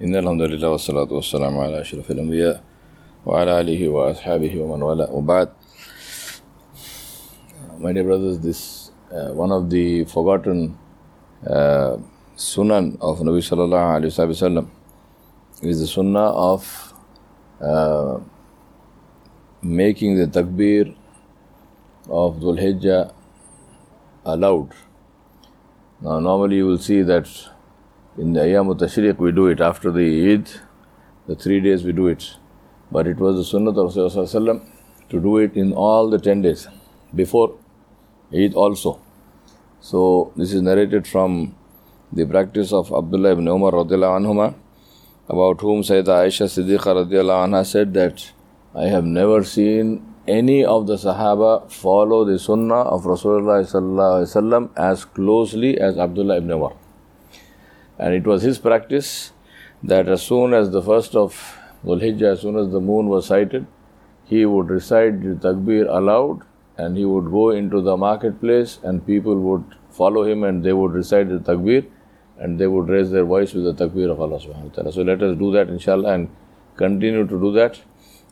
إن الحمد لله والصلاة والسلام على أشرف الأنبياء وعلى آله وأصحابه ومن والاه وبعد uh, My dear brothers, this uh, one of the forgotten uh, sunan of Nabi Sallallahu Alaihi Wasallam is the sunnah of uh, making the takbir of Dhul Hijjah aloud. Now normally you will see that in the Ayyam Tashriq we do it after the Eid, the three days we do it. But it was the Sunnah of Rasulullah to do it in all the ten days before Eid also. So, this is narrated from the practice of Abdullah ibn Umar anhuma, about whom Sayyidah Aisha Siddiqa anha said that I have never seen any of the Sahaba follow the Sunnah of Rasulullah as closely as Abdullah ibn Umar. And it was his practice that as soon as the first of Dhul Hijjah, as soon as the moon was sighted, he would recite the takbir aloud and he would go into the marketplace and people would follow him and they would recite the takbir and they would raise their voice with the takbir of Allah subhanahu wa ta'ala. So let us do that inshallah and continue to do that.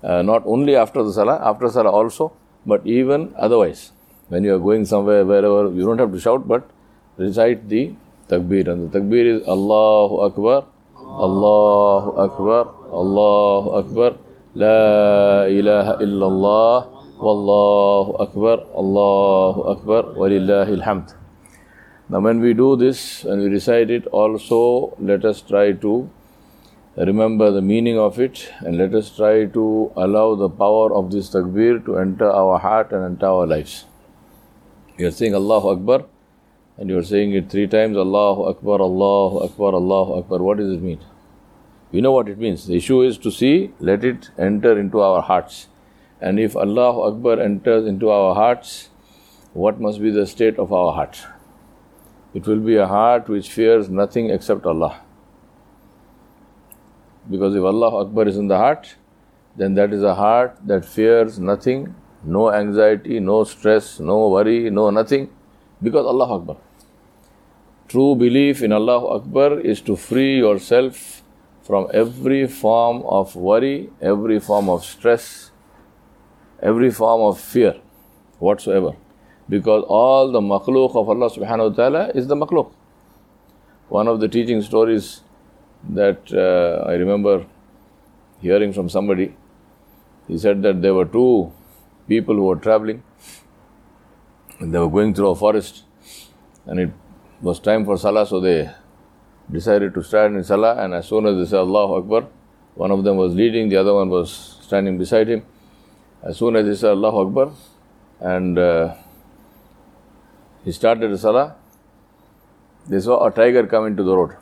Uh, not only after the salah, after salah also, but even otherwise. When you are going somewhere, wherever, you don't have to shout, but recite the takbir. And the takbir is Allahu Akbar, Allahu Akbar, Allahu Akbar, La ilaha illallah, Wallahu Akbar, Allahu Akbar, Walillahi alhamd. Now, when we do this and we recite it, also let us try to remember the meaning of it and let us try to allow the power of this takbir to enter our heart and enter our lives. You are saying Allahu Akbar and you are saying it three times Allahu Akbar, Allahu Akbar, Allahu Akbar. What does it mean? We know what it means. The issue is to see, let it enter into our hearts. And if Allahu Akbar enters into our hearts, what must be the state of our heart? It will be a heart which fears nothing except Allah. Because if Allah Akbar is in the heart, then that is a heart that fears nothing, no anxiety, no stress, no worry, no nothing, because Allah Akbar. True belief in Allah Akbar is to free yourself from every form of worry, every form of stress, every form of fear whatsoever. Because all the makhluk of Allah subhanahu wa ta'ala is the makhluk. One of the teaching stories that uh, I remember hearing from somebody, he said that there were two people who were traveling and they were going through a forest and it was time for Salah, so they decided to stand in Salah. And as soon as they said Allahu Akbar, one of them was leading, the other one was standing beside him. As soon as they said Allahu Akbar, and uh, he started the Salah, they saw a tiger come into the road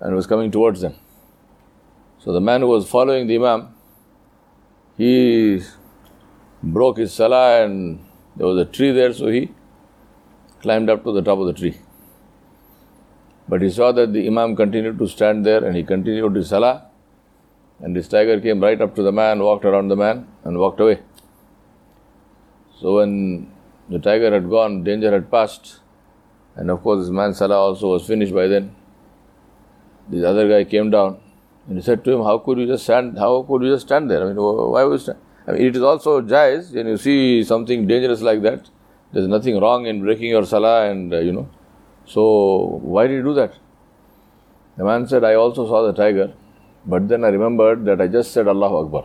and was coming towards them. So the man who was following the Imam, he broke his Salah and there was a tree there, so he climbed up to the top of the tree. But he saw that the Imam continued to stand there and he continued his salah. And this tiger came right up to the man, walked around the man, and walked away. So when the tiger had gone, danger had passed, and of course this man's salah also was finished by then. This other guy came down and he said to him, How could you just stand how could you just stand there? I mean why was I mean it is also jaiz when you see something dangerous like that there's nothing wrong in breaking your salah, and uh, you know. So, why did you do that? The man said, I also saw the tiger, but then I remembered that I just said Allahu Akbar.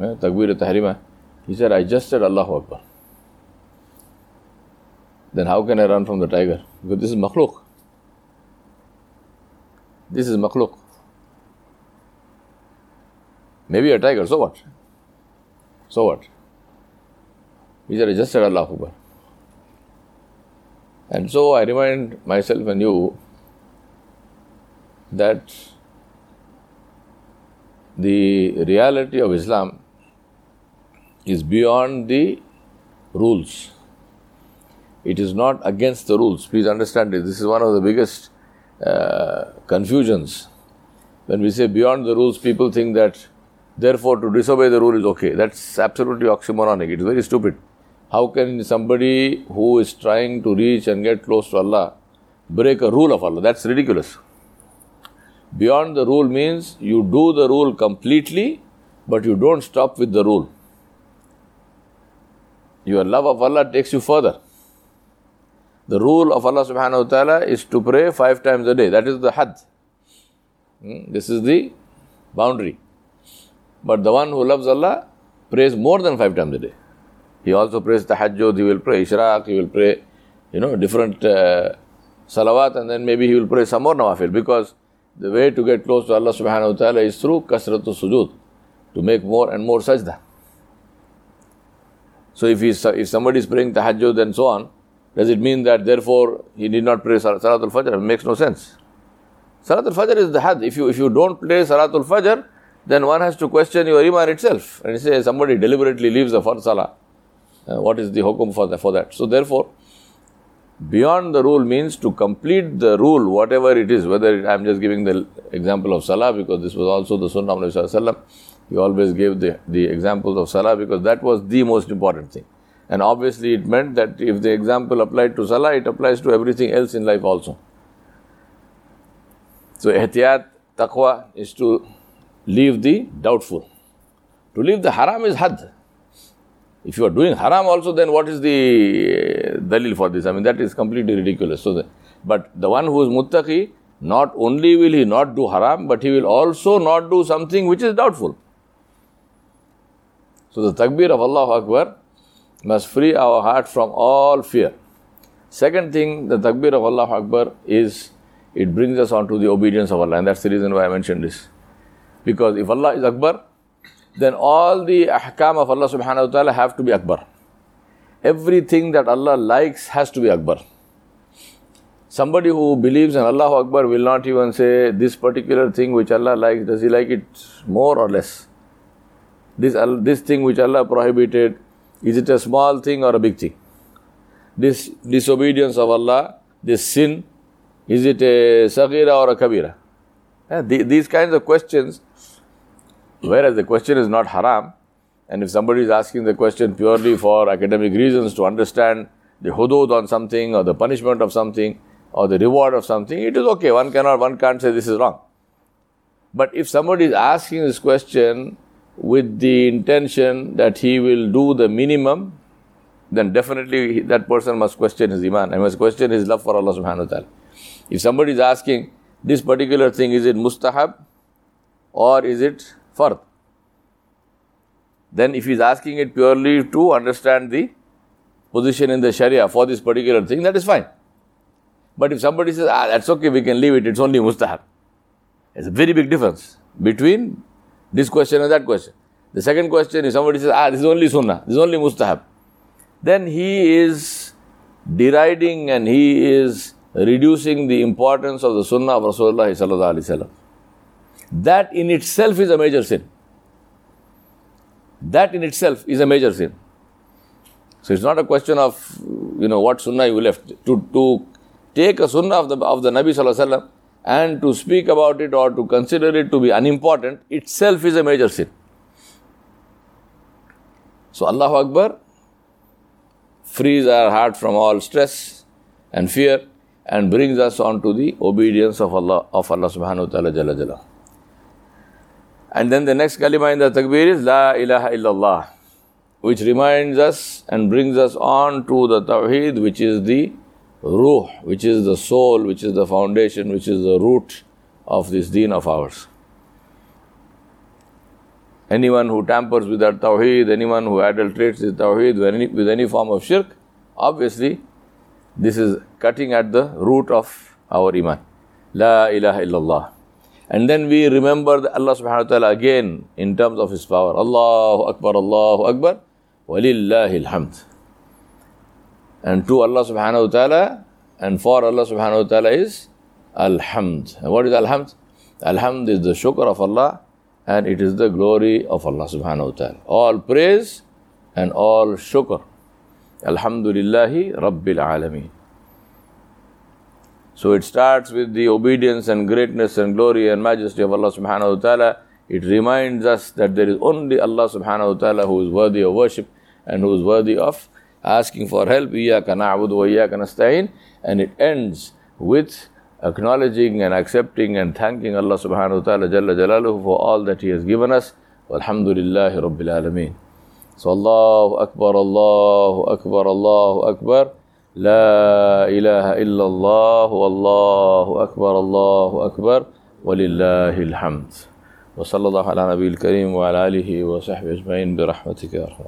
Eh, Takbir Tahrima. He said, I just said Allahu Akbar. Then how can I run from the tiger? Because this is makhluk. This is makhluk. Maybe a tiger, so what? So what? He are just said Allah Akbar. And so I remind myself and you that the reality of Islam is beyond the rules. It is not against the rules. Please understand this. This is one of the biggest uh, confusions. When we say beyond the rules, people think that therefore to disobey the rule is okay. That's absolutely oxymoronic. It is very stupid. How can somebody who is trying to reach and get close to Allah break a rule of Allah. That's ridiculous. Beyond the rule means you do the rule completely, but you don't stop with the rule. Your love of Allah takes you further. The rule of Allah subhanahu wa ta'ala is to pray five times a day. That is the had. Hmm? This is the boundary. But the one who loves Allah prays more than five times a day. He also prays tahajjud, he will pray ishraq, he will pray, you know, different uh, salawat, and then maybe he will pray some more nawafil because the way to get close to Allah subhanahu wa ta'ala is through kasratu sujood, to make more and more sajda. So if, if somebody is praying tahajjud and so on, does it mean that therefore he need not pray Salatul Fajr? It makes no sense. Salatul Fajr is the had. If you, if you don't pray Salatul Fajr, then one has to question your iman itself. And say somebody deliberately leaves the first salah. Uh, what is the hukum for, the, for that? So therefore, beyond the rule means to complete the rule, whatever it is, whether I'm just giving the example of salah because this was also the sunnah of Nabi He always gave the, the examples of salah because that was the most important thing. And obviously it meant that if the example applied to salah, it applies to everything else in life also. So ihtiyat, taqwa is to leave the doubtful. To leave the haram is had. If you are doing haram also, then what is the uh, dalil for this? I mean, that is completely ridiculous. So, the, but the one who is muttaqi, not only will he not do haram, but he will also not do something which is doubtful. So, the takbir of Allah Akbar must free our heart from all fear. Second thing, the takbir of Allah Akbar is it brings us on to the obedience of Allah, and that's the reason why I mentioned this. Because if Allah is Akbar, then all the ahkam of Allah subhanahu wa ta'ala have to be Akbar. Everything that Allah likes has to be Akbar. Somebody who believes in Allah Akbar will not even say this particular thing which Allah likes, does he like it more or less? This, this thing which Allah prohibited, is it a small thing or a big thing? This disobedience of Allah, this sin, is it a sagira or a kabira? Yeah, these kinds of questions, whereas the question is not haram, and if somebody is asking the question purely for academic reasons to understand the hudud on something or the punishment of something or the reward of something, it is okay. One cannot, one can't say this is wrong. But if somebody is asking this question with the intention that he will do the minimum, then definitely that person must question his iman and must question his love for Allah subhanahu wa ta'ala. If somebody is asking this particular thing, is it mustahab or is it fard? Then if he is asking it purely to understand the position in the Sharia for this particular thing, that is fine. But if somebody says, ah, that's okay, we can leave it, it's only mustahab. It's a very big difference between this question and that question. The second question, if somebody says, ah, this is only sunnah, this is only mustahab, then he is deriding and he is reducing the importance of the sunnah of Rasulullah That in itself is a major sin. That in itself is a major sin. So it's not a question of, you know, what sunnah you left. To, to take a sunnah of the, of the Nabi Sallallahu and to speak about it or to consider it to be unimportant itself is a major sin. So Allahu Akbar frees our heart from all stress and fear and brings us on to the obedience of Allah of Allah subhanahu wa ta'ala jalla. And then the next kalima in the takbir is La ilaha illallah, which reminds us and brings us on to the tawheed, which is the ruh, which is the soul, which is the foundation, which is the root of this deen of ours. Anyone who tampers with that tawheed, anyone who adulterates the tawheed with any, with any form of shirk, obviously this is cutting at the root of our iman. La ilaha illallah. And then we remember Allah subhanahu wa ta'ala again in terms of His power. Allahu Akbar, Allahu Akbar, walillahi alhamd. And to Allah subhanahu wa ta'ala and for Allah subhanahu wa ta'ala is Alhamd. And what is Alhamd? Alhamd is the shukr of Allah and it is the glory of Allah subhanahu wa ta'ala. All praise and all shukr. Alhamdulillahi Rabbil Alameen. So it starts with the obedience and greatness and glory and majesty of Allah subhanahu wa ta'ala. It reminds us that there is only Allah subhanahu wa ta'ala who is worthy of worship and who is worthy of asking for help. Iyaka na'budu wa iyaka nasta'in. And it ends with acknowledging and accepting and thanking Allah subhanahu wa ta'ala jalla jalaluhu for all that He has given us. Walhamdulillahi rabbil alameen. So Allahu Akbar, Allahu Akbar, Allahu Akbar. لا إله إلا الله والله أكبر الله أكبر ولله الحمد. وصلى الله على نبي الكريم وعلى آله وصحبه أجمعين برحمتك يا أرحم